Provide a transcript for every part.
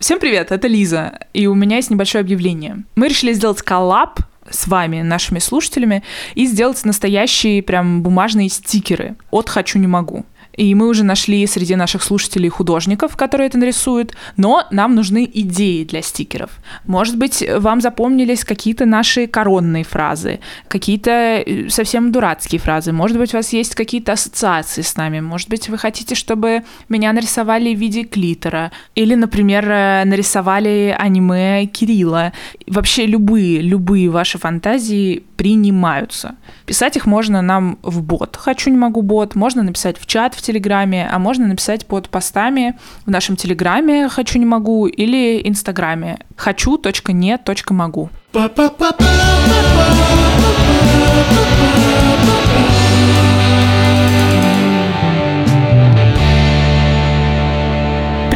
Всем привет, это Лиза, и у меня есть небольшое объявление. Мы решили сделать коллаб с вами, нашими слушателями, и сделать настоящие прям бумажные стикеры от «Хочу, не могу». И мы уже нашли среди наших слушателей художников, которые это нарисуют, но нам нужны идеи для стикеров. Может быть, вам запомнились какие-то наши коронные фразы, какие-то э, совсем дурацкие фразы, может быть, у вас есть какие-то ассоциации с нами, может быть, вы хотите, чтобы меня нарисовали в виде клитора, или, например, э, нарисовали аниме Кирилла. Вообще любые, любые ваши фантазии принимаются. Писать их можно нам в бот «Хочу, не могу бот», можно написать в чат в Телеграме, а можно написать под постами в нашем Телеграме «Хочу, не могу» или Инстаграме «хочу.не.могу».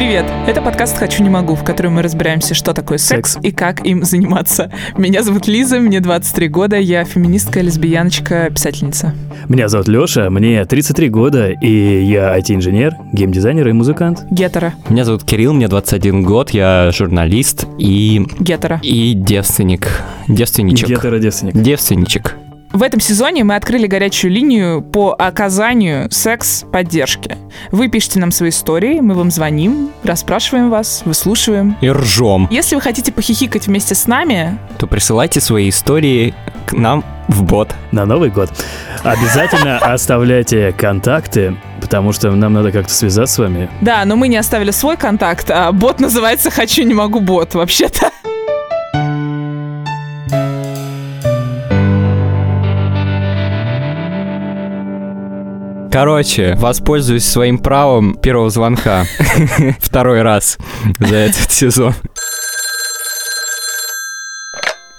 Привет! Это подкаст «Хочу, не могу», в котором мы разбираемся, что такое секс, секс. и как им заниматься. Меня зовут Лиза, мне 23 года, я феминистка, лесбияночка, писательница. Меня зовут Лёша, мне 33 года, и я IT-инженер, геймдизайнер и музыкант. Гетера. Меня зовут Кирилл, мне 21 год, я журналист и... Гетера. И девственник. Девственничек. Гетера-девственник. Девственничек. В этом сезоне мы открыли горячую линию по оказанию секс-поддержки. Вы пишите нам свои истории, мы вам звоним, расспрашиваем вас, выслушиваем. И ржем. Если вы хотите похихикать вместе с нами, то присылайте свои истории к нам в бот. На Новый год. Обязательно оставляйте контакты, потому что нам надо как-то связаться с вами. Да, но мы не оставили свой контакт, а бот называется «Хочу, не могу бот» вообще-то. Короче, воспользуюсь своим правом первого звонка. Второй раз за этот сезон.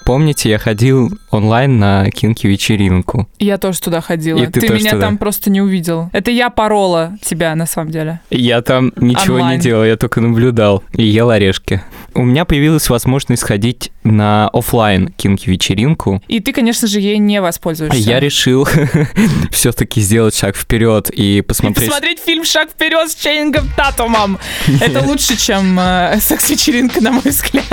Помните, я ходил онлайн на кинки вечеринку. Я тоже туда ходила. И ты ты меня туда. там просто не увидел. Это я порола тебя на самом деле. Я там ничего онлайн. не делал, я только наблюдал и ел орешки. У меня появилась возможность сходить на офлайн кинки вечеринку. И ты, конечно же, ей не воспользуешься. Я решил все-таки сделать шаг вперед и посмотреть. И посмотреть фильм Шаг вперед с Чейнингом Татумом. Это лучше, чем э, секс-вечеринка, на мой взгляд.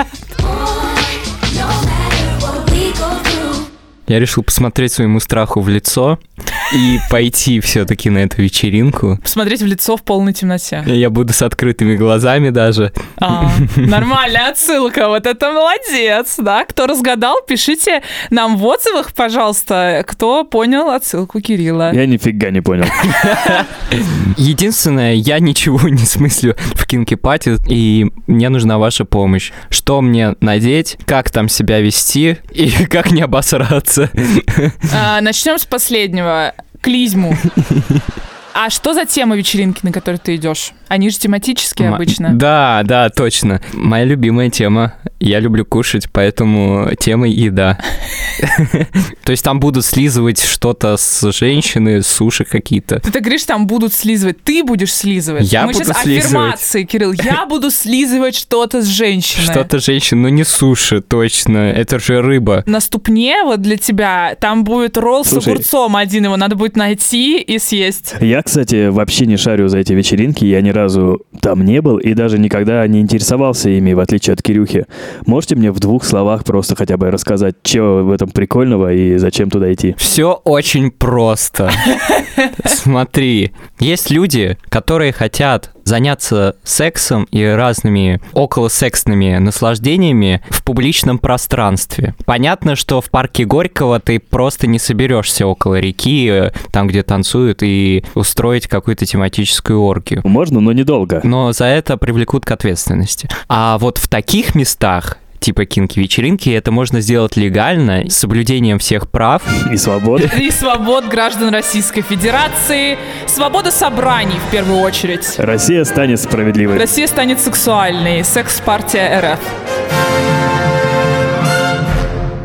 Я решил посмотреть своему страху в лицо и пойти все-таки на эту вечеринку. Посмотреть в лицо в полной темноте. Я буду с открытыми глазами даже. А, нормальная отсылка, вот это молодец, да? Кто разгадал, пишите нам в отзывах, пожалуйста, кто понял отсылку Кирилла. Я нифига не понял. Единственное, я ничего не смыслю в кинки пати, и мне нужна ваша помощь. Что мне надеть, как там себя вести и как не обосраться. А, начнем с последнего клизму. А что за тема вечеринки, на которой ты идешь? Они же тематические М- обычно. Да, да, точно. Моя любимая тема. Я люблю кушать, поэтому тема еда. То есть там будут слизывать что-то с женщины, суши какие-то. Ты так говоришь, там будут слизывать. Ты будешь слизывать. Я буду сейчас слизывать. аффирмации, Кирилл. Я буду слизывать что-то с женщиной. Что-то женщин, но не суши, точно. Это же рыба. На ступне вот для тебя там будет ролл с огурцом один. Его надо будет найти и съесть. Я, кстати, вообще не шарю за эти вечеринки. Я ни разу там не был и даже никогда не интересовался ими, в отличие от Кирюхи. Можете мне в двух словах просто хотя бы рассказать, что в этом прикольного и зачем туда идти? Все очень просто. Смотри, есть люди, которые хотят заняться сексом и разными околосексными наслаждениями в публичном пространстве. Понятно, что в парке Горького ты просто не соберешься около реки, там, где танцуют, и устроить какую-то тематическую оргию. Можно, но недолго. Но за это привлекут к ответственности. А вот в таких местах типа кинки-вечеринки. Это можно сделать легально, с соблюдением всех прав. И свобод. И свобод граждан Российской Федерации. Свобода собраний, в первую очередь. Россия станет справедливой. Россия станет сексуальной. Секс-партия РФ.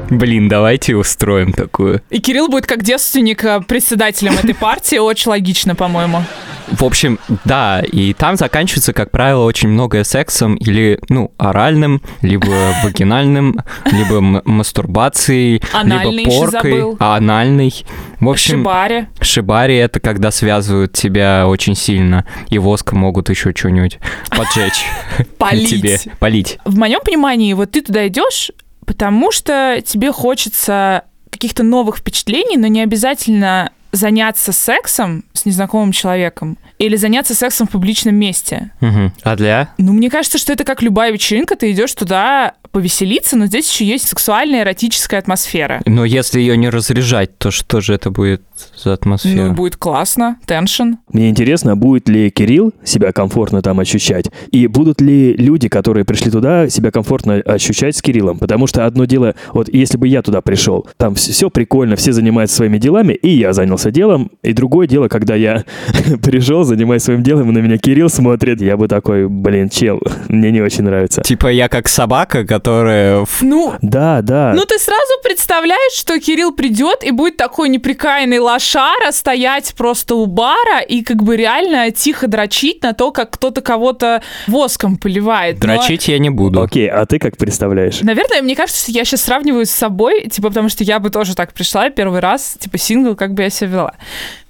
Блин, давайте устроим такую. И Кирилл будет как девственник э, председателем этой партии. Очень логично, по-моему. В общем, да, и там заканчивается, как правило, очень многое сексом или, ну, оральным, либо вагинальным, либо мастурбацией, Анальный либо поркой, а анальный. В общем, Шибари. шибари — это когда связывают тебя очень сильно, и воском могут еще что-нибудь поджечь Полить. тебе. Полить. В моем понимании, вот ты туда идешь, потому что тебе хочется каких-то новых впечатлений, но не обязательно заняться сексом с незнакомым человеком или заняться сексом в публичном месте. Мгм. А для? Ну, мне кажется, что это как любая вечеринка, ты идешь туда повеселиться, но здесь еще есть сексуальная эротическая атмосфера. Но если ее не разряжать, то что же это будет за атмосфера? Ну, будет классно, теншн. Мне интересно, будет ли Кирилл себя комфортно там ощущать, и будут ли люди, которые пришли туда, себя комфортно ощущать с Кириллом. Потому что одно дело, вот если бы я туда пришел, там все прикольно, все занимаются своими делами, и я занялся делом. И другое дело, когда я пришел, занимаюсь своим делом, и на меня Кирилл смотрит, я бы такой, блин, чел, мне не очень нравится. Типа я как собака, которая... Ну, Да, да. Ну, ты сразу представляешь, что Кирилл придет и будет такой неприкаянный лошара стоять просто у бара и как бы реально тихо дрочить на то, как кто-то кого-то воском поливает. Но, Дрочить я не буду. Окей, а ты как представляешь? Наверное, мне кажется, что я сейчас сравниваю с собой, типа, потому что я бы тоже так пришла первый раз, типа, сингл, как бы я себя вела.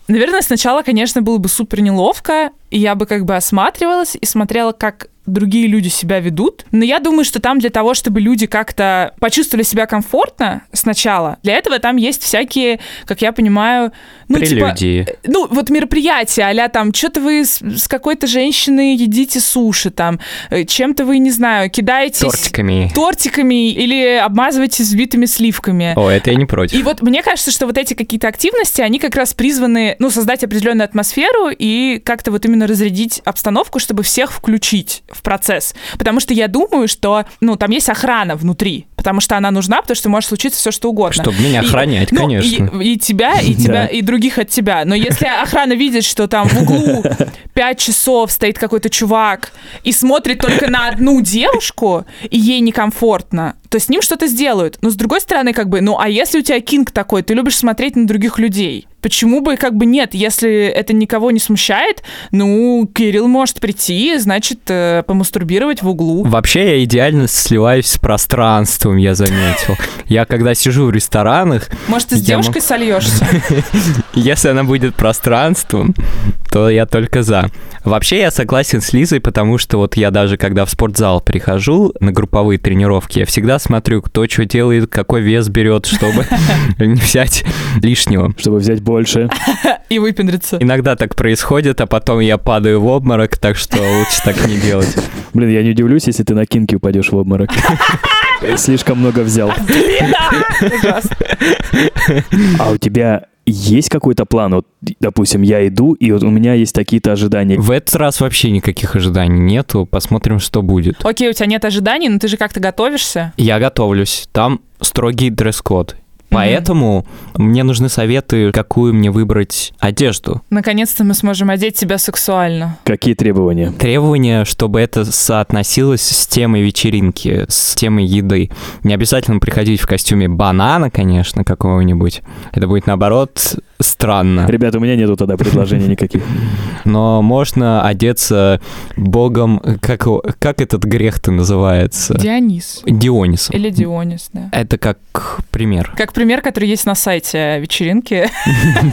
Наверное, сначала, конечно, было бы супер неловко, и я бы как бы осматривалась и смотрела, как другие люди себя ведут. Но я думаю, что там для того, чтобы люди как-то почувствовали себя комфортно сначала, для этого там есть всякие, как я понимаю, ну, типа, Прелюдии. ну, вот мероприятия, а там, что-то вы с, с какой-то женщиной едите суши, там, э, чем-то вы, не знаю, кидаетесь Тортиками. тортиками или обмазываетесь взбитыми сливками. О, это я не против. И вот мне кажется, что вот эти какие-то активности, они как раз призваны, ну, создать определенную атмосферу и как-то вот именно разрядить обстановку, чтобы всех включить в процесс. Потому что я думаю, что, ну, там есть охрана внутри, потому что она нужна, потому что может случиться все что угодно. Чтобы меня И- охранять, ну, конечно. И, и тебя, и тебя, Да. и других от тебя. Но если охрана видит, что там в углу 5 часов стоит какой-то чувак и смотрит только на одну девушку, и ей некомфортно, то с ним что-то сделают. Но с другой стороны, как бы, ну а если у тебя кинг такой, ты любишь смотреть на других людей, почему бы как бы нет, если это никого не смущает, ну, Кирилл может прийти, значит, э, помастурбировать в углу. Вообще я идеально сливаюсь с пространством, я заметил. Я когда сижу в ресторанах, Может, ты с девушкой сольешься? если она будет пространством, то я только за. Вообще я согласен с Лизой, потому что вот я даже когда в спортзал прихожу на групповые тренировки, я всегда смотрю, кто что делает, какой вес берет, чтобы не взять лишнего. Чтобы взять больше. И выпендриться. Иногда так происходит, а потом я падаю в обморок, так что лучше так не делать. Блин, я не удивлюсь, если ты на кинке упадешь в обморок. Слишком много взял. А у тебя есть какой-то план? Вот, допустим, я иду, и вот у меня есть такие-то ожидания. В этот раз вообще никаких ожиданий нету, посмотрим, что будет. Окей, у тебя нет ожиданий, но ты же как-то готовишься. Я готовлюсь. Там строгий дресс-код. Поэтому мне нужны советы, какую мне выбрать одежду. Наконец-то мы сможем одеть тебя сексуально. Какие требования? Требование, чтобы это соотносилось с темой вечеринки, с темой еды. Не обязательно приходить в костюме банана, конечно, какого-нибудь. Это будет, наоборот, странно. Ребята, у меня нету тогда предложений никаких. Но можно одеться богом... Как, как этот грех-то называется? Дионис. Дионисом. Или Дионис, да. Это как пример. Как пример, который есть на сайте вечеринки.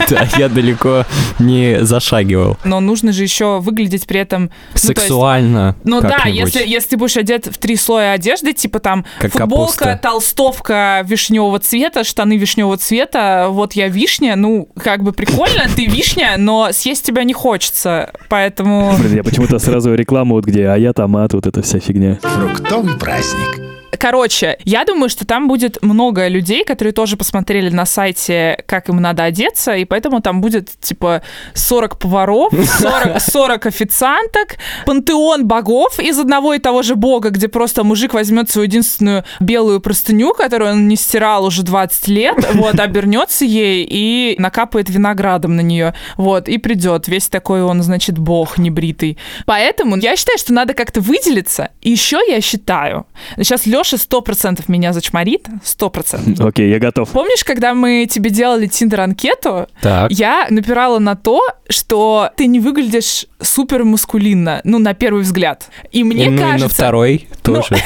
Да, я далеко не зашагивал. Но нужно же еще выглядеть при этом... то есть- Сексуально. Ну да, если, если ты будешь одет в три слоя одежды, типа там футболка, толстовка вишневого цвета, штаны вишневого цвета, вот я вишня, ну, как бы прикольно, ты вишня, но съесть тебя не хочется, поэтому... Блин, я почему-то сразу рекламу вот где, а я томат, вот эта вся фигня. Фруктовый праздник. Короче, я думаю, что там будет много людей, которые тоже посмотрели на сайте, как им надо одеться, и поэтому там будет, типа, 40 поваров, 40, 40 официанток, пантеон богов из одного и того же бога, где просто мужик возьмет свою единственную белую простыню, которую он не стирал уже 20 лет, вот, обернется ей и накапает виноградом на нее, вот, и придет. Весь такой он, значит, бог небритый. Поэтому я считаю, что надо как-то выделиться. И еще я считаю, сейчас Леша сто процентов меня зачморит, сто процентов. Окей, я готов. Помнишь, когда мы тебе делали Тиндер-анкету, Так. я напирала на то, что ты не выглядишь супер маскулинно, ну, на первый взгляд. И мне и, ну, и на кажется... второй тоже.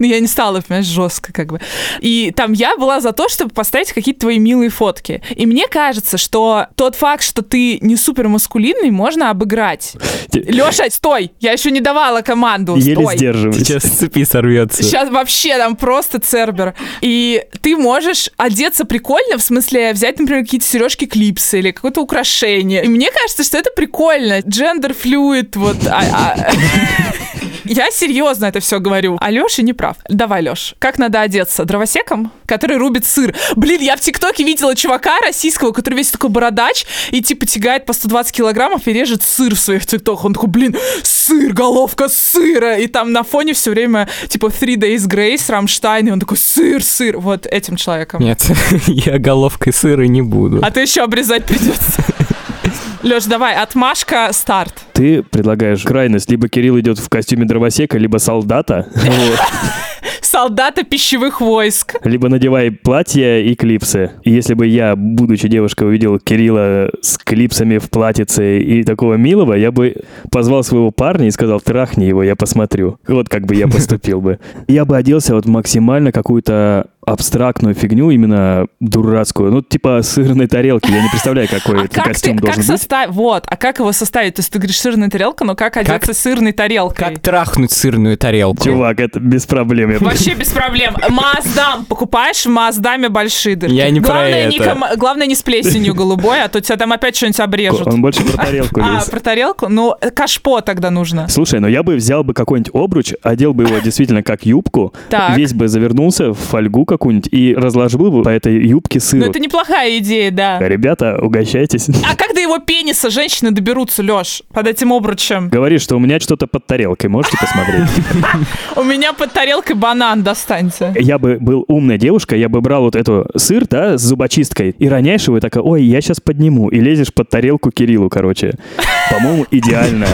Ну, я не стала, понимаешь, жестко как бы. И там я была за то, чтобы поставить какие-то твои милые фотки. И мне кажется, что тот факт, что ты не супер маскулинный, можно обыграть. Леша, стой! Я еще не давала команду. Еле сдерживаюсь. Сейчас с цепи сорвется. Сейчас вообще там просто цербер. И ты можешь одеться прикольно, в смысле взять, например, какие-то сережки клипсы или какое-то украшение. И мне кажется, что это прикольно. Джендер флюид, вот. а- а- Я серьезно это все говорю. А Леша не прав. Давай, Леш, как надо одеться? Дровосеком, который рубит сыр. Блин, я в ТикТоке видела чувака российского, который весь такой бородач и типа тягает по 120 килограммов и режет сыр в своих ТикТоках. Он такой, блин, сыр, головка сыра. И там на фоне все время типа Three Days Grace, Рамштайн, и он такой, сыр, сыр. Вот этим человеком. Нет, я головкой сыра не буду. А ты еще обрезать придется. Леш, давай, отмашка, старт. Ты предлагаешь крайность. Либо Кирилл идет в костюме дровосека, либо солдата. Солдата пищевых войск. Либо надевай платье и клипсы. И если бы я, будучи девушкой, увидел Кирилла с клипсами в платьице и такого милого, я бы позвал своего парня и сказал, трахни его, я посмотрю. Вот как бы я поступил бы. Я бы оделся вот максимально какую-то абстрактную фигню, именно дурацкую. Ну, типа сырной тарелки. Я не представляю, какой А это как, костюм ты, как должен быть. составить? Вот, а как его составить? То есть ты говоришь сырная тарелка, но как одеться сырной тарелкой? Как трахнуть сырную тарелку? Чувак, это без проблем. Вообще без проблем. Маздам. Покупаешь в Маздаме большие дырки. Я не про главное, Не это. ком- Главное, не с плесенью голубой, а то тебя там опять что-нибудь обрежут. Он больше про тарелку А, весь. про тарелку? Ну, кашпо тогда нужно. Слушай, ну я бы взял бы какой-нибудь обруч, одел бы его действительно как юбку, Так. весь бы завернулся в фольгу какую-нибудь и разложил бы по этой юбке Ну, сыр. это неплохая идея, да. Ребята, угощайтесь. А как до его пениса женщины доберутся, Леш, под этим обручем? Говорит, что у меня что-то под тарелкой, можете посмотреть? У меня под тарелкой банан достаньте. Я бы был умная девушка, я бы брал вот эту сыр, да, с зубочисткой, и роняешь его, и такая, ой, я сейчас подниму, и лезешь под тарелку Кириллу, короче. По-моему, идеально.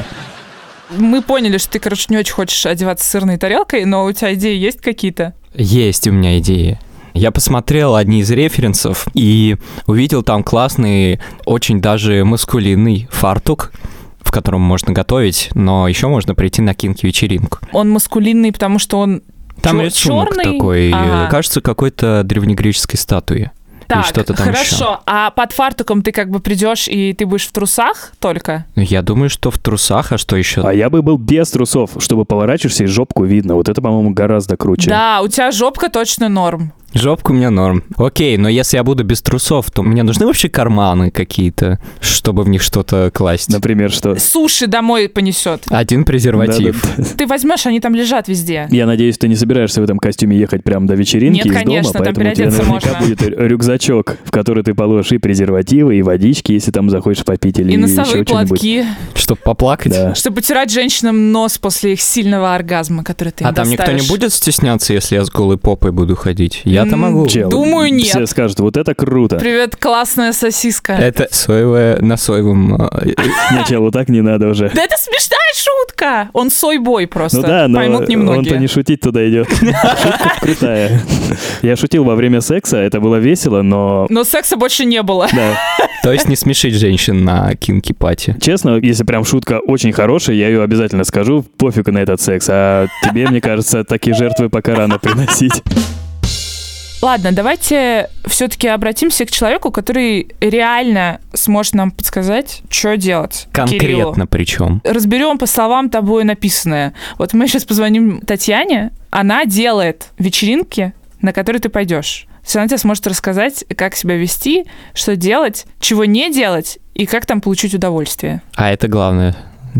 Мы поняли, что ты, короче, не очень хочешь одеваться сырной тарелкой, но у тебя идеи есть какие-то? Есть у меня идеи. Я посмотрел одни из референсов и увидел там классный, очень даже маскулинный фартук, в котором можно готовить, но еще можно прийти на кинки-вечеринку. Он маскулинный, потому что он Там чё- рисунок чёрный? такой, Ага. кажется, какой-то древнегреческой статуи. Так, что-то там хорошо. еще. А под фартуком ты как бы придешь и ты будешь в трусах только? Ну, Я думаю, что в трусах, а что еще? А я бы был без трусов, чтобы поворачиваешься и жопку видно. Вот это, по-моему, гораздо круче. Да, у тебя жопка точно норм. Жопка у меня норм. Окей, но если я буду без трусов, то мне нужны вообще карманы какие-то, чтобы в них что-то класть. Например, что? Суши домой понесет. Один презерватив. Да-да-да. Ты возьмешь, они там лежат везде. Я надеюсь, ты не собираешься в этом костюме ехать прямо до вечеринки Нет, из конечно, дома, там поэтому у тебя переодеться наверняка можно. будет рю- рюкзачок, в который ты положишь и презервативы, и водички, если там захочешь попить или И носовые еще что-нибудь. платки, Чтобы поплакать. Да. чтобы потирать женщинам нос после их сильного оргазма, который ты им А там никто не доставишь. будет стесняться, если я с голой попой буду ходить? Я-то могу. Чел, Думаю, нет. Все скажут, вот это круто. Привет, классная сосиска. Это соевая на соевом... Не, чел, вот так не надо уже. Да это смешная шутка! Он сойбой просто. Ну да, но Поймут немногие. он-то не шутить туда идет. Шутка крутая. Я шутил во время секса, это было весело, но... Но секса больше не было. Да, То есть не смешить женщин на кинки-пати. честно, если прям шутка очень хорошая, я ее обязательно скажу, пофигу на этот секс. А тебе, мне кажется, такие жертвы пока рано приносить. Ладно, давайте все-таки обратимся к человеку, который реально сможет нам подсказать, что делать. Кириллу. Конкретно причем. Разберем по словам тобой написанное. Вот мы сейчас позвоним Татьяне, она делает вечеринки, на которые ты пойдешь. То есть она тебе сможет рассказать, как себя вести, что делать, чего не делать и как там получить удовольствие. А это главное,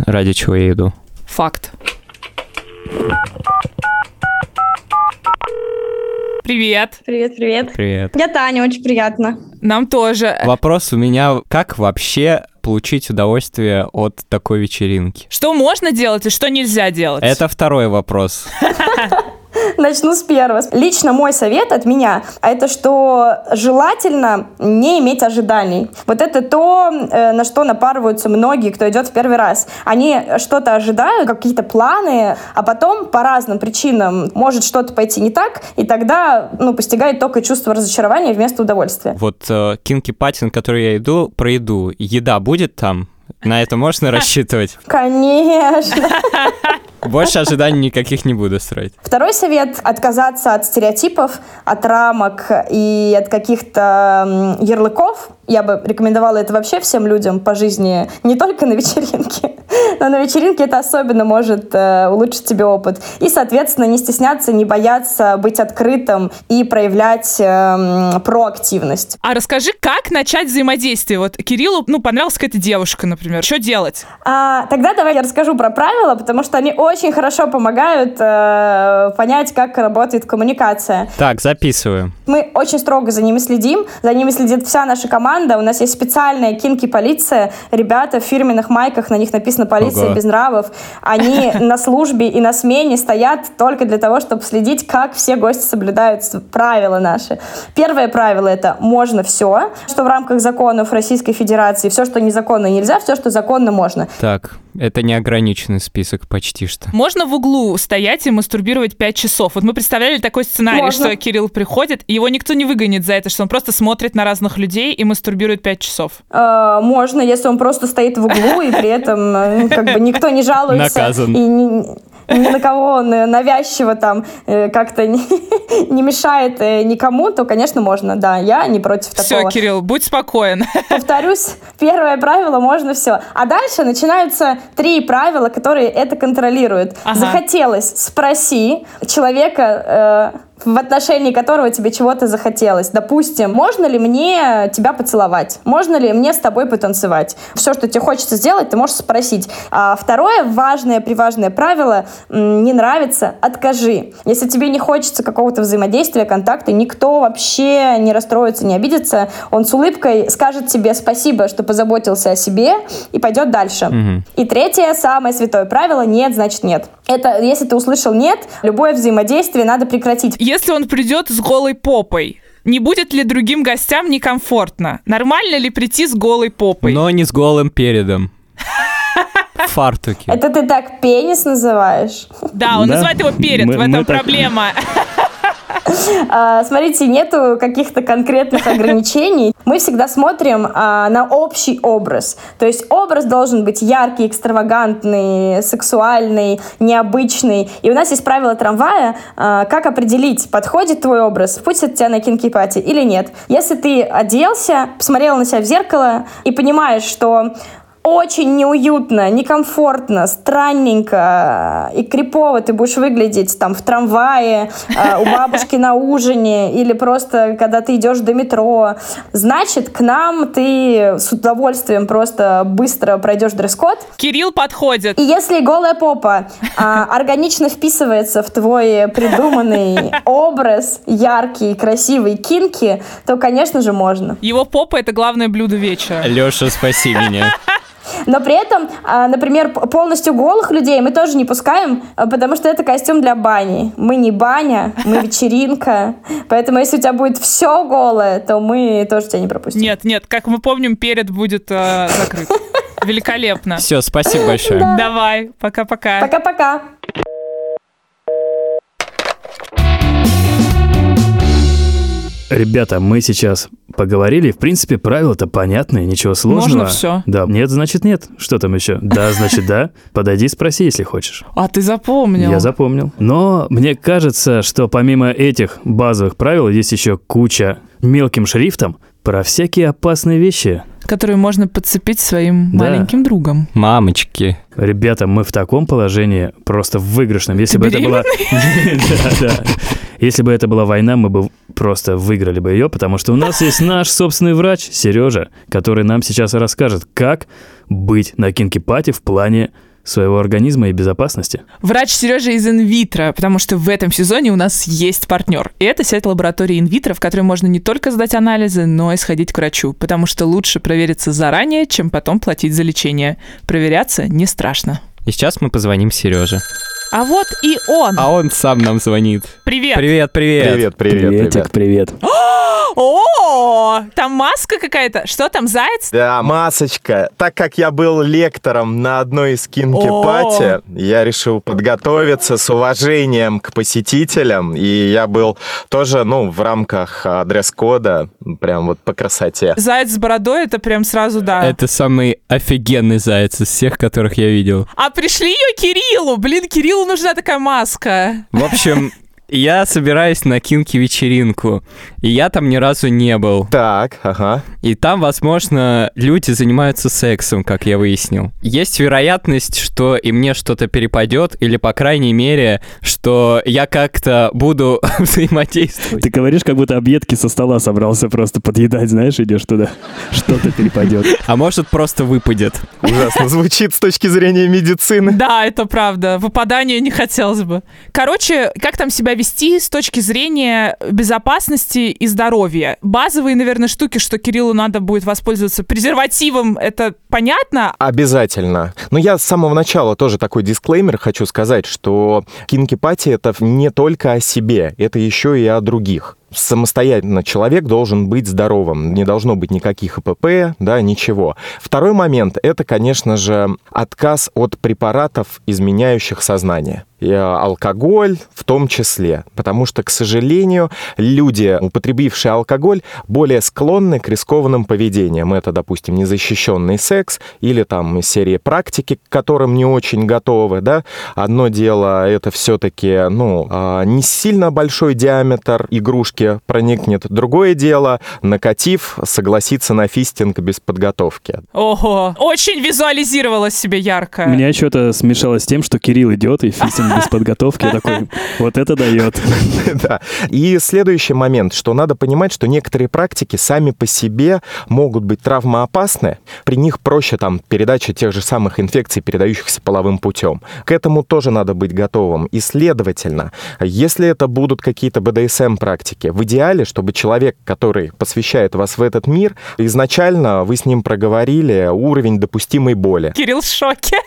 ради чего я иду. Факт. Привет. Привет, привет. Привет. Я Таня, очень приятно. Нам тоже. Вопрос у меня, как вообще получить удовольствие от такой вечеринки? Что можно делать и что нельзя делать? Это второй вопрос. Начну с первого. Лично мой совет от меня, а это что желательно не иметь ожиданий. Вот это то, э, на что напарываются многие, кто идет в первый раз. Они что-то ожидают, какие-то планы, а потом по разным причинам может что-то пойти не так, и тогда ну, постигает только чувство разочарования вместо удовольствия. Вот э, Кинки Пати, на который я иду, про еду. Еда будет там? На это можно рассчитывать? Конечно. Больше ожиданий никаких не буду строить. Второй совет – отказаться от стереотипов, от рамок и от каких-то ярлыков. Я бы рекомендовала это вообще всем людям по жизни, не только на вечеринке, но на вечеринке это особенно может э, улучшить тебе опыт. И, соответственно, не стесняться, не бояться быть открытым и проявлять э, проактивность. А расскажи, как начать взаимодействие? Вот Кириллу, ну, понравилась какая-то девушка, например. Что делать? А, тогда давай я расскажу про правила, потому что они очень хорошо помогают э, понять, как работает коммуникация. Так, записываю. Мы очень строго за ними следим, за ними следит вся наша команда. У нас есть специальная кинки-полиция. Ребята в фирменных майках, на них написано «Полиция Ого. без нравов». Они на службе и на смене стоят только для того, чтобы следить, как все гости соблюдают правила наши. Первое правило — это «можно все», что в рамках законов Российской Федерации. Все, что незаконно, нельзя, все, что законно, можно. Так, это неограниченный список почти что. Можно в углу стоять и мастурбировать 5 часов? Вот мы представляли такой сценарий, Можно. что Кирилл приходит, и его никто не выгонит за это, что он просто смотрит на разных людей и мастурбирует 5 часов. Э, Можно, если он просто стоит в углу, и при этом э, как бы никто не жалуется. Наказан. И ни на кого он навязчиво там э, как-то не, не мешает э, никому, то, конечно, можно. Да, я не против Все, такого. Кирилл, будь спокоен. Повторюсь, первое правило можно все. А дальше начинаются три правила, которые это контролируют. Ага. Захотелось, спроси человека. э, в отношении которого тебе чего-то захотелось. Допустим, можно ли мне тебя поцеловать? Можно ли мне с тобой потанцевать? Все, что тебе хочется сделать, ты можешь спросить. А второе важное, приважное правило не нравится, откажи. Если тебе не хочется какого-то взаимодействия, контакта, никто вообще не расстроится, не обидится. Он с улыбкой скажет тебе спасибо, что позаботился о себе и пойдет дальше. Мгм. И третье, самое святое правило, нет, значит нет. Это, если ты услышал нет, любое взаимодействие надо прекратить. Если он придет с голой попой, не будет ли другим гостям некомфортно? Нормально ли прийти с голой попой? Но не с голым передом. В фартуке. Это ты так пенис называешь? Да, он Да. называет его перед, Мы- в этом мы так- проблема. А, смотрите, нету каких-то конкретных ограничений. Мы всегда смотрим а, на общий образ. То есть образ должен быть яркий, экстравагантный, сексуальный, необычный. И у нас есть правило трамвая, а, как определить, подходит твой образ, пустят тебя на кинки-пати или нет. Если ты оделся, посмотрел на себя в зеркало и понимаешь, что очень неуютно, некомфортно, странненько и крипово ты будешь выглядеть там в трамвае, э, у бабушки на ужине или просто когда ты идешь до метро. Значит, к нам ты с удовольствием просто быстро пройдешь дресс-код. Кирилл подходит. И если голая попа а, органично вписывается в твой придуманный образ, яркий, красивый, кинки, то, конечно же, можно. Его попа — это главное блюдо вечера. Леша, спаси меня. Но при этом, а, например, полностью голых людей мы тоже не пускаем, а, потому что это костюм для бани. Мы не баня, мы вечеринка. Поэтому если у тебя будет все голое, то мы тоже тебя не пропустим. Нет, нет, как мы помним, перед будет э, закрыт. Великолепно. Все, спасибо большое. Давай, пока-пока. Пока-пока. Ребята, мы сейчас поговорили. В принципе, правила-то понятные, ничего сложного. Можно всё? Да. Нет, значит нет. Что там еще? Да, значит да. Подойди, спроси, если хочешь. А ты запомнил. Я запомнил. Но мне кажется, что помимо этих базовых правил есть еще куча мелким шрифтом про всякие опасные вещи. Которые можно подцепить своим Да. маленьким другом. Мамочки. Ребята, мы в таком положении просто в выигрышном. Если бы это была... Если бы это была война, мы бы просто выиграли бы ее, потому что у нас есть наш собственный врач, Сережа, который нам сейчас расскажет, как быть на кинки-пати в плане своего организма и безопасности. Врач Сережа из инвитро, потому что в этом сезоне у нас есть партнер. И это сеть лаборатории инвитро, в которой можно не только сдать анализы, но и сходить к врачу, потому что лучше провериться заранее, чем потом платить за лечение. Проверяться не страшно. И сейчас мы позвоним Сереже. А вот и он. А он сам нам звонит. Привет. Привет, привет. Привет, привет, Приветик, привет. привет. О, там маска какая-то. Что там, заяц? Да, масочка. Так как я был лектором на одной из кинки-пати, я решил подготовиться с уважением к посетителям, и я был тоже, ну, в рамках дресс-кода, прям вот по красоте. Заяц с бородой, это прям сразу да. Это самый офигенный заяц из всех, которых я видел. А пришли ее Кириллу. Блин, Нужна такая маска. В общем, я собираюсь на кинки вечеринку, и я там ни разу не был. Так, ага. И там, возможно, люди занимаются сексом, как я выяснил. Есть вероятность, что и мне что-то перепадет, или, по крайней мере, что я как-то буду взаимодействовать. Ты говоришь, как будто объедки со стола собрался просто подъедать, знаешь, идешь туда. Что-то перепадет. А может, просто выпадет. Ужасно звучит с точки зрения медицины. Да, это правда. Выпадания не хотелось бы. Короче, как там себя вести с точки зрения безопасности и здоровья? Базовые, наверное, штуки, что Кириллу надо будет воспользоваться презервативом, это понятно? Обязательно. Но я с самого начала тоже такой дисклеймер хочу сказать, что кинки-пати это не только о себе, это еще и о других. Самостоятельно человек должен быть здоровым, не должно быть никаких ИПП, да, ничего. Второй момент — это, конечно же, отказ от препаратов, изменяющих сознание. И алкоголь в том числе, потому что, к сожалению, люди, употребившие алкоголь, более склонны к рискованным поведениям. Это, допустим, незащищенный секс или там из серии практики, к которым не очень готовы, да. Одно дело, это все-таки, ну, а, не сильно большой диаметр игрушки проникнет. Другое дело, накатив, согласиться на фистинг без подготовки. Ого, очень визуализировала себе ярко. У меня что-то смешалось с тем, что Кирилл идет и фистинг без подготовки. Я такой, вот это дает. Да. И следующий момент, что надо понимать, что некоторые практики сами по себе могут быть травмоопасны. При них проще там передача тех же самых инфекций, передающихся половым путем. К этому тоже надо быть готовым. И следовательно, если это будут какие-то БДСМ-практики, в идеале, чтобы человек, который посвящает вас в этот мир, изначально вы с ним проговорили уровень допустимой боли. Кирилл в шоке.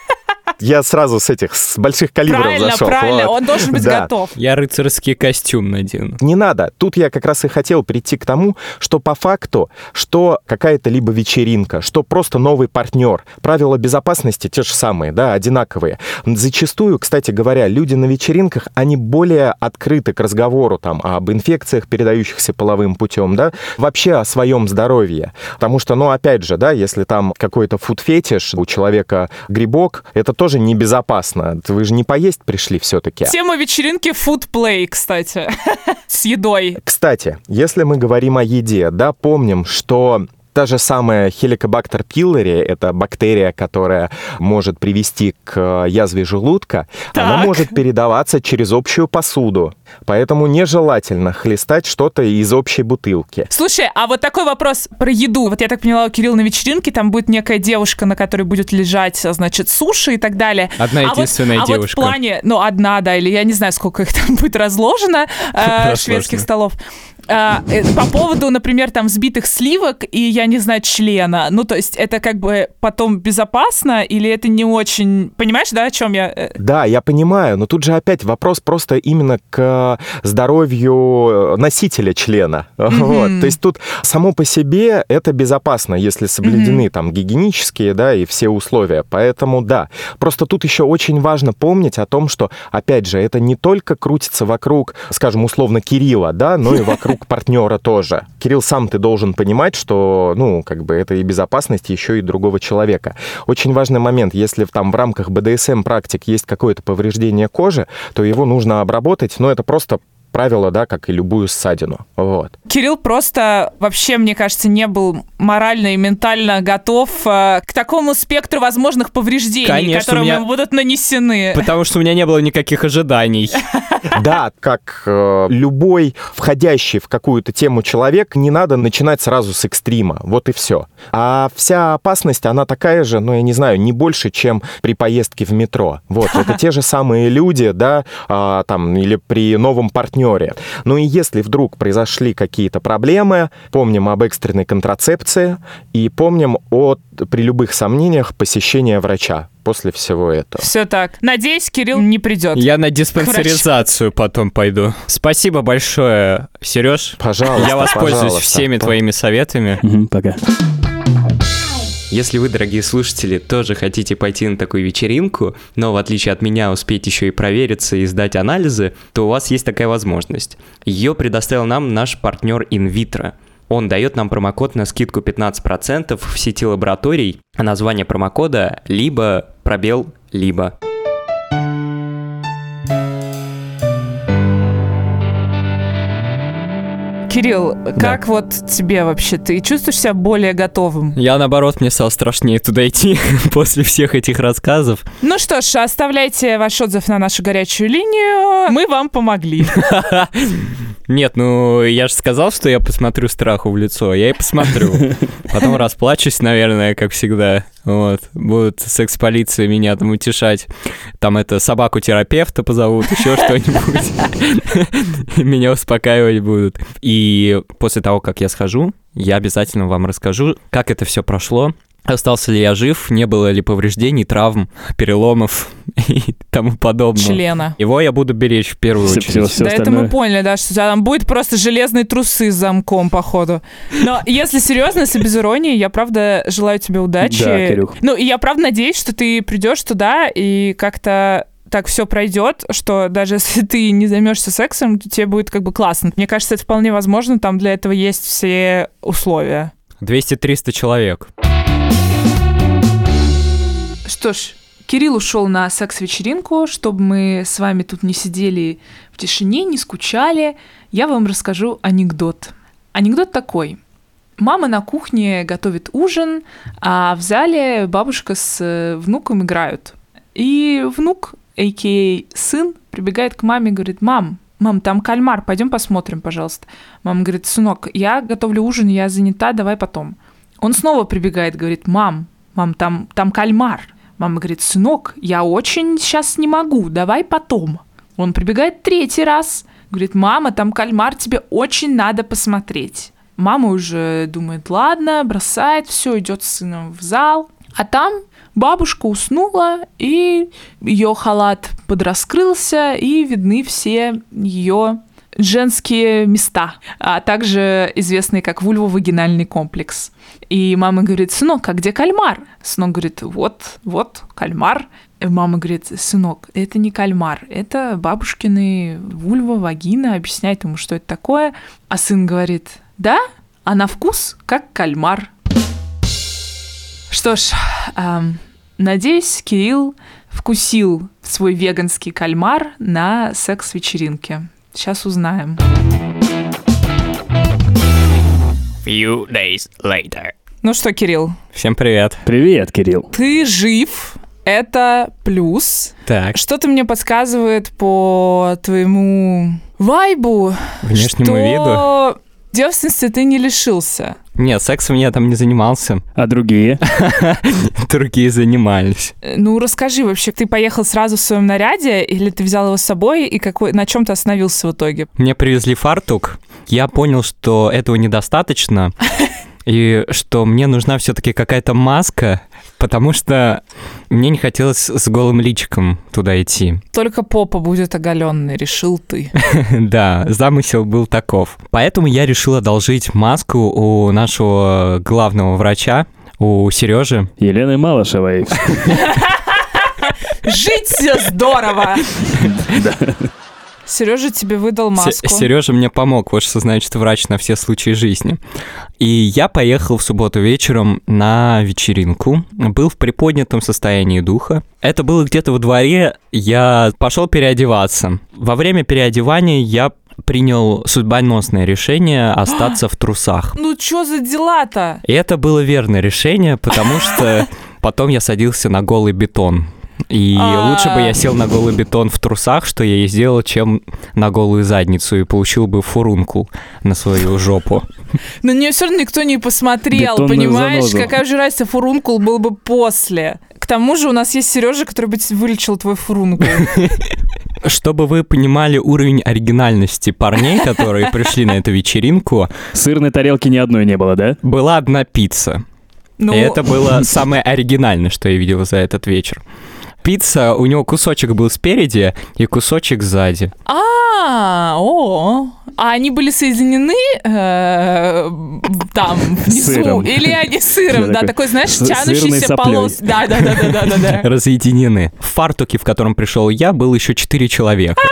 Я сразу с этих, с больших калибров Правильно, зашел. правильно, Вот. он должен быть Да. готов. Я рыцарский костюм надену. Не надо. Тут я как раз и хотел прийти к тому, что по факту, что какая-то либо вечеринка, что просто новый партнер. Правила безопасности те же самые, да, одинаковые. Зачастую, кстати говоря, люди на вечеринках, они более открыты к разговору там об инфекциях, передающихся половым путем, да, вообще о своем здоровье. Потому что, ну, опять же, да, если там какой-то фуд-фетиш, у человека грибок, это тоже небезопасно. Вы же не поесть пришли все-таки. Тема вечеринки food play, кстати, с едой. Кстати, если мы говорим о еде, да, помним, что та же самая Helicobacter pylori, это бактерия, которая может привести к э, язве желудка, она Так. может передаваться через общую посуду. Поэтому нежелательно хлестать что-то из общей бутылки. Слушай, а вот такой вопрос про еду. Вот я так поняла, у Кирилла на вечеринке там будет некая девушка, на которой будет лежать, значит, суши и так далее. Одна А вот- единственная а вот девушка. в плане, ну, одна, да, или я не знаю, сколько их там будет разложено, э, Разложено. шведских столов. А, э, по поводу, например, там взбитых сливок и, я не знаю, члена. Ну, то есть это как бы потом безопасно или это не очень... Понимаешь, да, о чем я? Э, Да, я понимаю, но тут же опять вопрос просто именно к здоровью э, носителя члена. Вот. То есть тут само по себе это безопасно, если соблюдены там гигиенические, да, и все условия. Поэтому да. Просто тут еще очень важно помнить о том, что, опять же, это не только крутится вокруг, скажем, условно Кирилла, да, но и вокруг партнера тоже. Кирилл сам ты должен понимать, что, ну, как бы это и безопасность еще и другого человека. Очень важный момент, если там в рамках БДСМ практик есть какое-то повреждение кожи, то его нужно обработать, но это просто правило, да, как и любую ссадину. Вот. Кирилл просто вообще, мне кажется, не был морально и ментально готов э, к такому спектру возможных повреждений, Конечно, которые меня- ему будут нанесены. Потому что у меня не было никаких ожиданий. Да, как э, любой входящий в какую-то тему человек, не надо начинать сразу с экстрима. Вот и все. А вся опасность, она такая же, ну, я не знаю, не больше, чем при поездке в метро. Вот, это те же самые люди, да, а, там, или при новом партнере партнере. Ну и если вдруг произошли какие-то проблемы, помним об экстренной контрацепции и помним о, при любых сомнениях, посещения врача после всего этого. Все так. Надеюсь, Кирилл не придет. Я на диспансеризацию потом пойду. Спасибо большое, Сереж. Пожалуйста, Я воспользуюсь пожалуйста. всеми твоими советами. Мгм, Пока. Если вы, дорогие слушатели, тоже хотите пойти на такую вечеринку, но в отличие от меня успеть еще и провериться и сдать анализы, то у вас есть такая возможность. Ее предоставил нам наш партнер InVitro. Он дает нам промокод на скидку 15% в сети лабораторий, а название промокода либо пробел либо. Кирилл, как вот тебе вообще? Ты чувствуешь себя более готовым? Я, наоборот, мне стало страшнее туда идти после всех этих рассказов. Ну что ж, оставляйте ваш отзыв на нашу горячую линию. Мы вам помогли. Нет, ну я же сказал, что я посмотрю страху в лицо. Я и посмотрю. Потом расплачусь, наверное, как всегда. Вот. Будут секс-полиция меня там утешать. Там это собаку-терапевта позовут, еще что-нибудь. Меня успокаивать будут. И после того, как я схожу, я обязательно вам расскажу, как это все прошло. Остался ли я жив, не было ли повреждений, травм, переломов и тому подобное. Члена. Его я буду беречь в первую Всё- очередь. всё да, это остальное. мы поняли, да, что у тебя там будет просто железные трусы с замком, походу. Но если серьезно, если без иронии, я правда желаю тебе удачи. Да, Кирюх. Ну, и я правда надеюсь, что ты придешь туда и как-то так все пройдет, что даже если ты не займешься сексом, то тебе будет как бы классно. Мне кажется, это вполне возможно, там для этого есть все условия. 200-300 человек. Что ж, Кирилл ушел на секс-вечеринку, чтобы мы с вами тут не сидели в тишине, не скучали. Я вам расскажу анекдот. Анекдот такой. Мама на кухне готовит ужин, а в зале бабушка с э, внуком играют. И внук, а.к.а. сын, прибегает к маме и говорит, мам, мам, там кальмар, пойдем посмотрим, пожалуйста. Мама говорит, сынок, я готовлю ужин, я занята, давай потом. Он снова прибегает, говорит, мам, мам, там, там кальмар. Мама говорит, сынок, я очень сейчас не могу, давай потом. Он прибегает третий раз, говорит, мама, там кальмар, тебе очень надо посмотреть. Мама уже думает, ладно, бросает все, идет с сыном в зал. А там бабушка уснула, и ее халат подраскрылся, и видны все ее женские места, а также известный как вульвовагинальный комплекс. И мама говорит, сынок, а где кальмар? Сынок говорит, вот, вот, кальмар. И мама говорит, сынок, это не кальмар, это бабушкины вульва, вагина, объясняет ему, что это такое. А сын говорит, да, а на вкус как кальмар. Что ж, ам, надеюсь, Кирилл вкусил свой веганский кальмар на секс-вечеринке. Сейчас узнаем. Few days later. Ну что, Кирилл, Всем привет. Привет, Кирилл. ты жив, это плюс. Так, Что-то мне подсказывает по твоему вайбу, внешнему что виду. Девственности ты не лишился. Нет, сексом я там не занимался. А другие? Другие занимались. Э, Ну, расскажи вообще, ты поехал сразу в своем наряде, или ты взял его с собой, и какой, на чем ты остановился в итоге? Мне привезли фартук. Я понял, что этого недостаточно. И что мне нужна все-таки какая-то маска, потому что мне не хотелось с голым личиком туда идти. Только попа будет оголенной, решил ты. Да, замысел был таков. Поэтому я решил одолжить маску у нашего главного врача, у Сережи. Елены Малышевой. Жить все здорово! Сережа тебе выдал маску. Сережа мне помог, вот что значит врач на все случаи жизни. И я поехал в субботу вечером на вечеринку. Был в приподнятом состоянии духа. Это было где-то во дворе. Я пошел переодеваться. Во время переодевания я принял судьбоносное решение остаться в трусах. Ну, что за дела-то? И это было верное решение, потому что потом я садился на голый бетон. И А. лучше бы я сел на голый бетон в трусах, что я и сделал, чем на голую задницу и получил бы фурункул на свою жопу. На нее все равно никто не посмотрел, Бетонную понимаешь? занозу. Какая же разница, фурункул был бы после. К тому же у нас есть Сережа, который бы вылечил твой фурункул. Чтобы вы понимали уровень оригинальности парней, которые пришли на эту вечеринку, Сырной тарелки ни одной не было, да? была одна пицца. Ну, И это было самое оригинальное, что я видел за этот вечер. Пицца, у него кусочек был спереди и кусочек сзади. А, о, а они были соединены э, там внизу, Сыром. или они сыром, Да, такой знаешь, тянущийся полос, да, да, да, да, да, да. Разъединены. В фартуке, в котором пришел я, было еще четыре человека.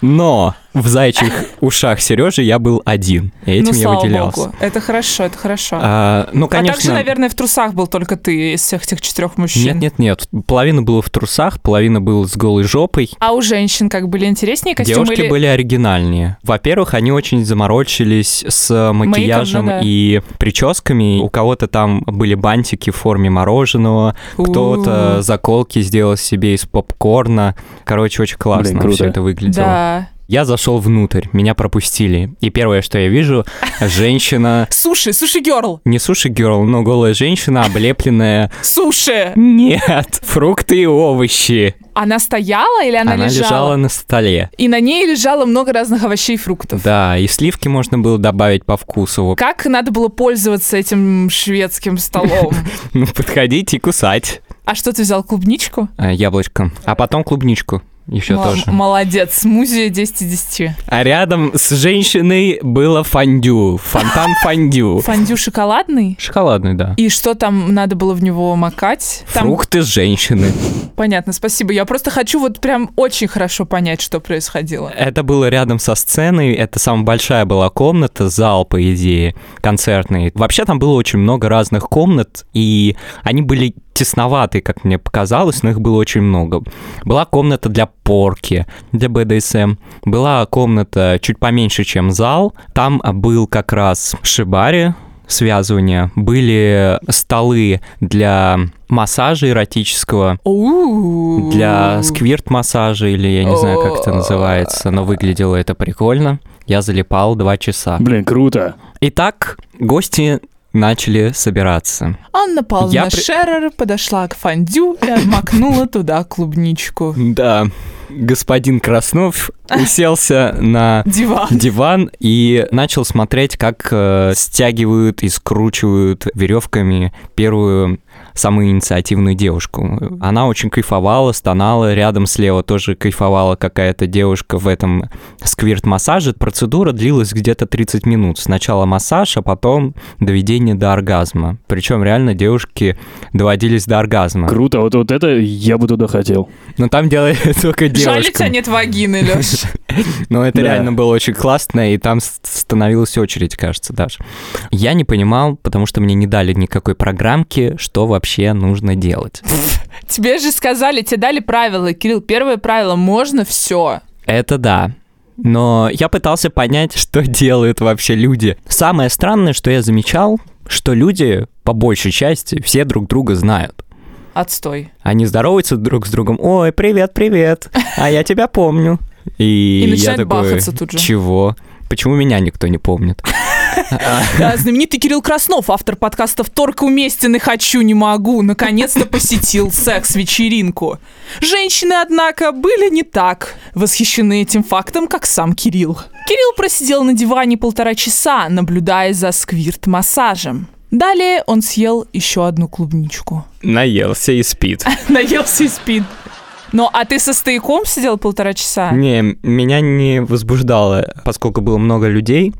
Но в зайчих ушах Сережи я был один. И этим ну, я слава выделялся. богу, это хорошо, это хорошо. А, ну, А конечно. также, наверное, в трусах был только ты из всех этих четырех мужчин. Нет, нет, нет. Половина была в трусах, половина была с голой жопой. А у женщин как были интереснее костюмы Девушки или... были оригинальнее. Во-первых, они очень заморочились с макияжем ну да. и прическами. У кого-то там были бантики в форме мороженого, кто-то заколки сделал себе из попкорна. Короче, очень классно Блин, круто. все это выглядело. Да. Я зашел внутрь, меня пропустили. И первое, что я вижу, женщина... Суши, суши герл. Не суши герл, но голая женщина, облепленная... Суши. Нет, фрукты и овощи. Она стояла или она, Она лежала на столе. И на ней лежало много разных овощей и фруктов. Да, и сливки можно было добавить по вкусу. Как надо было пользоваться этим шведским столом? Ну, подходить и кусать А что ты взял, клубничку? э, яблочко. А потом клубничку еще М- тоже. Молодец, смузи 10 из 10. А рядом с женщиной было фондю. Фонтан фондю. Фондю шоколадный? Шоколадный, да. И что там надо было в него макать? Там Фрукты женщины. понятно, спасибо. Я просто хочу вот прям очень хорошо понять, что происходило. Это было рядом со сценой. Это самая большая была комната, зал, по идее, концертный. Вообще там было очень много разных комнат, и они были тесноватые, как мне показалось, но их было очень много. Была комната для порки, для БДСМ. Была комната чуть поменьше, чем зал. Там был как раз шибари, связывания, были столы для массажа эротического, для сквирт-массажа, или я не знаю, как это называется, но выглядело это прикольно. Я залипал два часа. Блин, круто. Итак, гости начали собираться. Анна Павловна Я при- Шерер подошла к фондю и обмакнула туда клубничку. Да, господин Краснов уселся на Диван. диван и начал смотреть, как э, стягивают и скручивают веревками первую самую инициативную девушку. Она очень кайфовала, стонала, рядом слева тоже кайфовала какая-то девушка в этом сквирт-массаже. Процедура длилась где-то 30 минут. Сначала массаж, а потом доведение до оргазма. Причем реально девушки доводились до оргазма. Круто, вот, вот это я бы туда хотел. Но там делали только Жаль, у тебя нет вагины, Леш. Но это реально было очень классно, и там становилась очередь, кажется, даже. Я не понимал, потому что мне не дали никакой программки, что вообще нужно делать. Тебе же сказали, тебе дали правила, Кирилл. Первое правило, можно все. Это да. Но я пытался понять, что делают вообще люди. Самое странное, что я замечал, что люди, по большей части, все друг друга знают. Отстой. Они здороваются друг с другом. Ой, привет, привет. А я тебя помню. И, И я начинают такой, бахаться тут же. Чего? Почему меня никто не помнит? Знаменитый Кирилл Краснов, автор подкастов «Торг уместен и хочу, не могу», наконец-то посетил секс-вечеринку. Женщины, однако, были не так восхищены этим фактом, как сам Кирилл. Кирилл просидел на диване полтора часа, наблюдая за сквирт-массажем. Далее он съел еще одну клубничку. Наелся и спит. Наелся и спит. Ну, а ты со стояком сидел полтора часа? Не, меня не возбуждало, поскольку было много людей.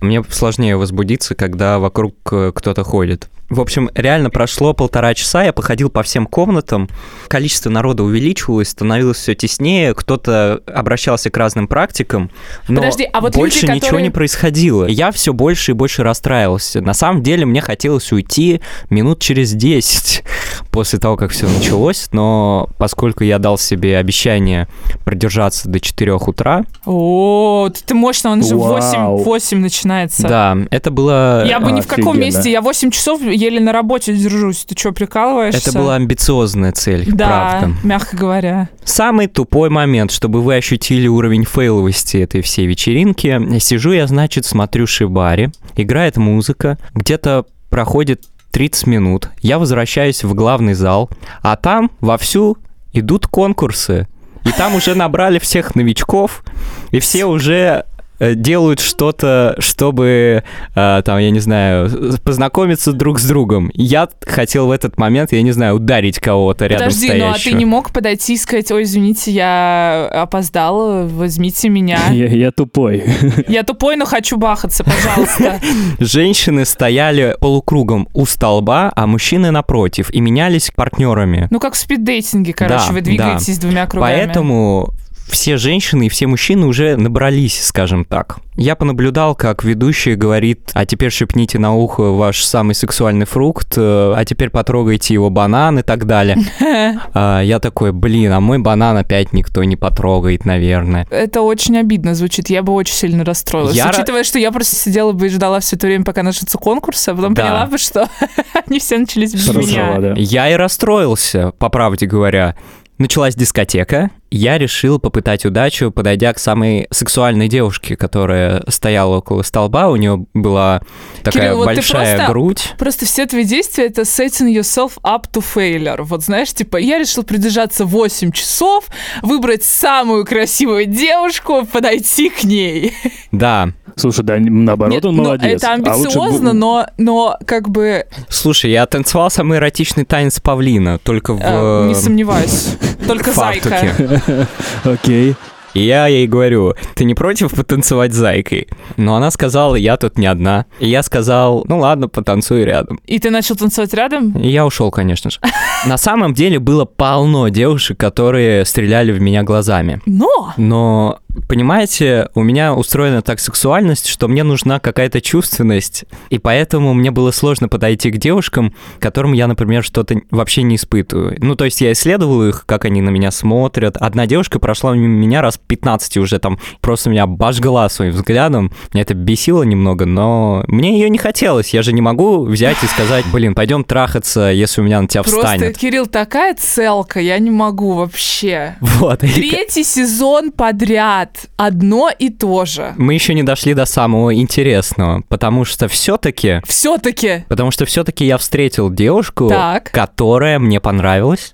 Мне сложнее возбудиться, когда вокруг э, кто-то ходит. В общем, реально прошло полтора часа, я походил по всем комнатам, количество народа увеличивалось, становилось все теснее, кто-то обращался к разным практикам, но Подожди, а вот люди, больше ничего которые- не происходило. Я все больше и больше расстраивался. На самом деле мне хотелось уйти минут через 10 после того, как все началось, но поскольку я дал себе обещание продержаться до 4 утра, О, ты мощно, он же в Вау. 8, 8 начинается. да, это было... Я бы ни в каком месте, я 8 часов еле на работе держусь. Ты что, прикалываешься? Это была амбициозная цель, Да, правда. мягко говоря. Самый тупой момент, чтобы вы ощутили уровень фейловости этой всей вечеринки. Сижу я, значит, смотрю Шибари, играет музыка, где-то проходит 30 минут, я возвращаюсь в главный зал, а там вовсю идут конкурсы. И там уже набрали всех новичков, и все уже делают что-то, чтобы, э, там, я не знаю, познакомиться друг с другом. Я хотел в этот момент, я не знаю, ударить кого-то рядом Подожди, ну а ты стоящего. не мог подойти и сказать, ой, извините, я опоздал, возьмите меня. Я, я тупой. Я тупой, но хочу бахаться, пожалуйста. Женщины стояли полукругом у столба, а мужчины напротив, и менялись партнерами. Ну, как в спиддейтинге, короче, Да, вы двигаетесь двумя кругами. Поэтому все женщины и все мужчины уже набрались, скажем так. Я понаблюдал, как ведущий говорит, а теперь шепните на ухо ваш самый сексуальный фрукт, э, а теперь потрогайте его банан и так далее. А, Я такой, блин, а мой банан опять никто не потрогает, наверное. Это очень обидно звучит, я бы очень сильно расстроилась. Я Учитывая, что я просто сидела бы и ждала все это время, пока начнется конкурс, а потом Да. поняла бы, что они все начались без меня. да. Я и расстроился, по правде говоря. Началась дискотека, я решил попытать удачу, подойдя к самой сексуальной девушке, которая стояла около столба, у нее была такая Кирилл, вот ты большая просто- грудь. Просто все твои действия — это setting yourself up to failure. Вот знаешь, типа, я решил придержаться 8 часов, выбрать самую красивую девушку, подойти к ней. Да. Слушай, да, наоборот, Нет, он ну, молодец. это А лучше бы- амбициозно, но, но как бы Слушай, я танцевал самый эротичный танец павлина, только в... э, не сомневаюсь. Только фартуке. зайка. Окей. И я ей говорю, ты не против потанцевать с зайкой? Но она сказала, я тут не одна. И я сказал, ну ладно, потанцуй рядом. И ты начал танцевать рядом? И я ушел, конечно же. На самом деле было полно девушек, которые стреляли в меня глазами. Но! Но, понимаете, у меня устроена так сексуальность, что мне нужна какая-то чувственность, и поэтому мне было сложно подойти к девушкам, которым я, например, что-то вообще не испытываю. Ну, то есть я исследовал их, как они на меня смотрят. Одна девушка прошла мимо меня раз 15 уже там, просто меня обожгла своим взглядом. Меня это бесило немного, но мне ее не хотелось. Я же не могу взять и сказать, блин, пойдем трахаться, если у меня на тебя Просто, встанет. Кирилл, такая целка, я не могу вообще. Вот. Третий сезон подряд одно и то же. Мы еще не дошли до самого интересного, потому что все-таки Все-таки. Потому что все-таки я встретил девушку, Так. которая мне понравилась.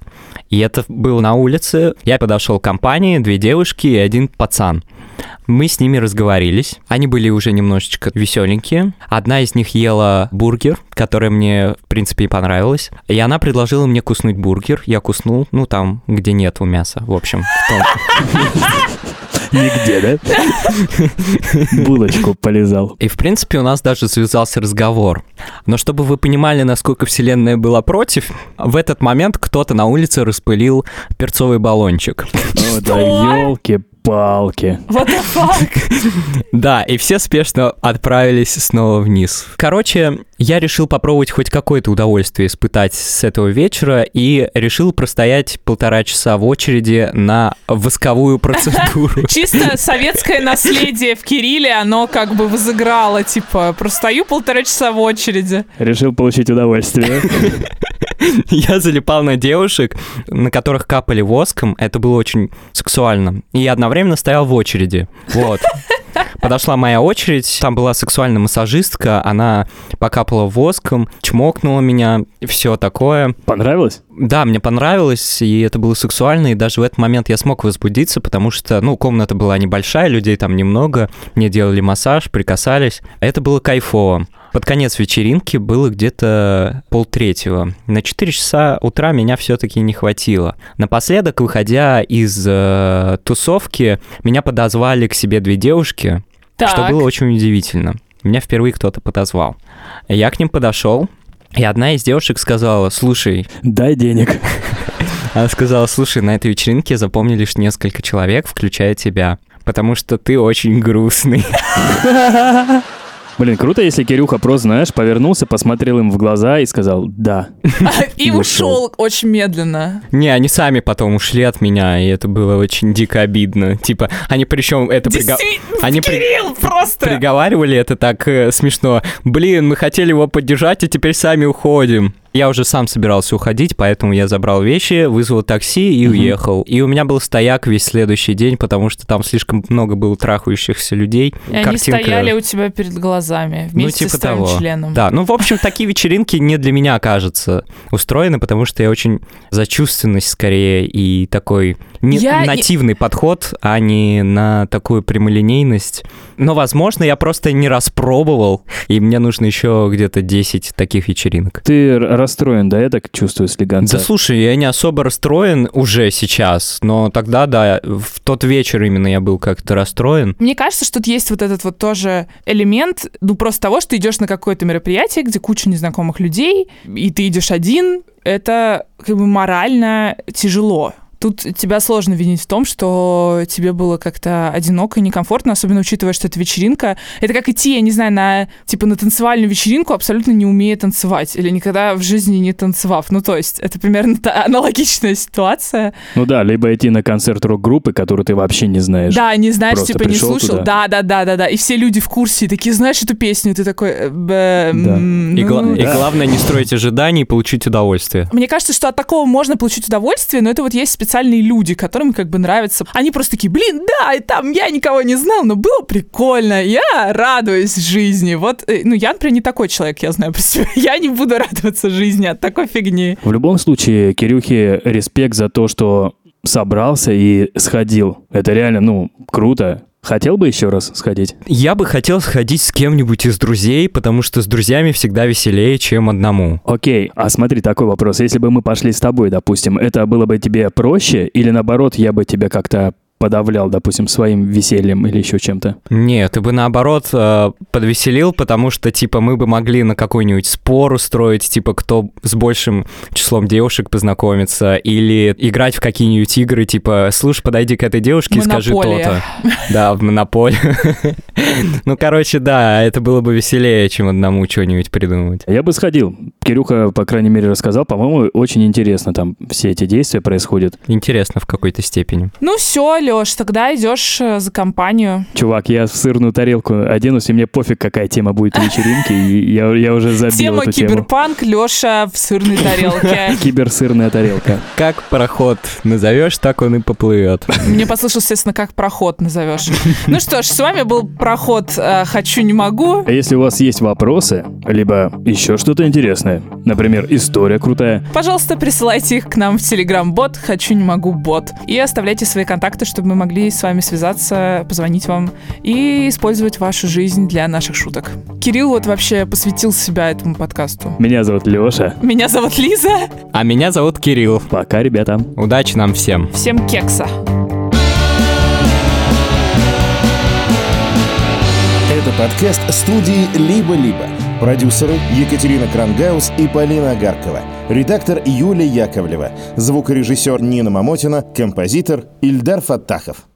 И это было на улице. Я подошел к компании, две девушки и один пацан. Мы с ними разговорились. Они были уже немножечко веселенькие. Одна из них ела бургер, который мне, в принципе, и понравилась. И она предложила мне куснуть бургер. Я куснул, ну, там, где нету мяса, в общем. в том. Нигде, да? Булочку полезал. И, в принципе, у нас даже завязался разговор. Но чтобы вы понимали, насколько Вселенная была против, в этот момент кто-то на улице распылил перцовый баллончик. О, да елки-палки. What the fuck? Да, и все спешно отправились снова вниз. Короче, я решил попробовать хоть какое-то удовольствие испытать с этого вечера и решил простоять полтора часа в очереди на восковую процедуру. Чисто советское наследие в Кирилле, оно как бы возыграло, типа, простою полтора часа в очереди. Решил получить удовольствие. Я залипал на девушек, на которых капали воском. Это было очень сексуально. И я одновременно стоял в очереди. Вот. Подошла моя очередь, там была сексуальная массажистка, она покапала воском, чмокнула меня, все такое. Понравилось? Да, мне понравилось, и это было сексуально, и даже в этот момент я смог возбудиться, потому что, ну, комната была небольшая, людей там немного, мне делали массаж, прикасались, это было кайфово. Под конец вечеринки было где-то полтретьего. На 4 часа утра меня все-таки не хватило. Напоследок, выходя из э, тусовки, меня подозвали к себе две девушки, Так. что было очень удивительно. Меня впервые кто-то подозвал. Я к ним подошел, и одна из девушек сказала, слушай, Дай денег. она сказала, слушай, на этой вечеринке я запомнил лишь несколько человек, включая тебя, потому что ты очень грустный. Блин, круто, если Кирюха просто, знаешь, повернулся, посмотрел им в глаза и сказал «да». И ушел очень медленно. Не, они сами потом ушли от меня, и это было очень дико обидно. Типа, они причем это Они Кирилл, просто... приговаривали это так э, смешно. Блин, мы хотели его поддержать, а теперь сами уходим. Я уже сам собирался уходить, поэтому я забрал вещи, вызвал такси и Мгм. уехал. И у меня был стояк весь следующий день, потому что там слишком много было трахающихся людей. И они Картинка- стояли у тебя перед глазами вместе типа с твоим того. членом. Да, ну, в общем, такие вечеринки не для меня, кажется, устроены, потому что я очень за чувственность скорее и такой не- Я нативный подход, а не на такую прямолинейность. Но, возможно, я просто не распробовал, и мне нужно еще где-то 10 таких вечеринок. Ты расстроен, да, я так чувствую, слегонца? Да слушай, я не особо расстроен уже сейчас, но тогда, да, в тот вечер именно я был как-то расстроен. Мне кажется, что тут есть вот этот вот тоже элемент, ну, просто того, что ты идешь на какое-то мероприятие, где куча незнакомых людей, и ты идешь один, это как бы морально тяжело. Тут тебя сложно винить в том, что тебе было как-то одиноко и некомфортно, особенно учитывая, что это вечеринка. Это как идти, я не знаю, на типа на танцевальную вечеринку, абсолютно не умея танцевать или никогда в жизни не танцевав. Ну, то есть, это примерно та аналогичная ситуация. Ну да, либо идти на концерт рок-группы, которую ты вообще не знаешь. Да, не знаешь, Просто типа не слушал. туда. Да, да, да, да, да. И все люди в курсе и такие, знаешь эту песню, и ты такой. э, Да. И, ну, гла- и да. главное, не строить ожиданий и получить удовольствие. Мне кажется, что от такого можно получить удовольствие, но это вот есть специальные люди, которым как бы нравится. Они просто такие, блин, да, и там я никого не знал, но было прикольно, я радуюсь жизни. Вот, э, ну я, например, не такой человек, я знаю про себя. Я не буду радоваться жизни от такой фигни. В любом случае, Кирюхе респект за то, что собрался и сходил. Это реально, ну, круто. Хотел бы еще раз сходить? Я бы хотел сходить с кем-нибудь из друзей, потому что с друзьями всегда веселее, чем одному. Окей, а смотри, такой вопрос. Если бы мы пошли с тобой, допустим, это было бы тебе проще или наоборот, я бы тебя как-то подавлял, допустим, своим весельем или еще чем-то? Нет, ты бы наоборот э, подвеселил, потому что, типа, мы бы могли на какой-нибудь спор устроить, типа, кто с большим числом девушек познакомится, или играть в какие-нибудь игры, типа, слушай, подойди к этой девушке и скажи Монополия. то-то. Да, в монополе. Ну, короче, да, это было бы веселее, чем одному что-нибудь придумывать. Я бы сходил. Кирюха, по крайней мере, рассказал. По-моему, очень интересно там все эти действия происходят. Интересно в какой-то степени. Ну все, Леш, тогда идешь э, за компанию. Чувак, я в сырную тарелку оденусь, и мне пофиг, какая тема будет у вечеринки, и я, я уже забил Тема эту тему. киберпанк, Леша в сырной тарелке. Киберсырная тарелка. Как пароход назовешь, так он и поплывет. Мне послышалось, естественно, как проход назовешь. Ну что ж, с вами был проход э, «Хочу, не могу». А если у вас есть вопросы, либо еще что-то интересное, например, история крутая, Пожалуйста, присылайте их к нам в Telegram-бот «Хочу, не могу, бот». И оставляйте свои контакты, чтобы мы могли с вами связаться, позвонить вам и использовать вашу жизнь для наших шуток. Кирилл вот вообще посвятил себя этому подкасту. меня зовут Леша. Меня зовут Лиза. А меня зовут Кирилл. Пока, ребята. Удачи нам всем. Всем кекса. Это подкаст студии «Либо-либо». Продюсеры Екатерина Крангаус и Полина Агаркова. Редактор Юлия Яковлева. Звукорежиссер Нина Мамотина. Композитор Ильдар Фаттахов.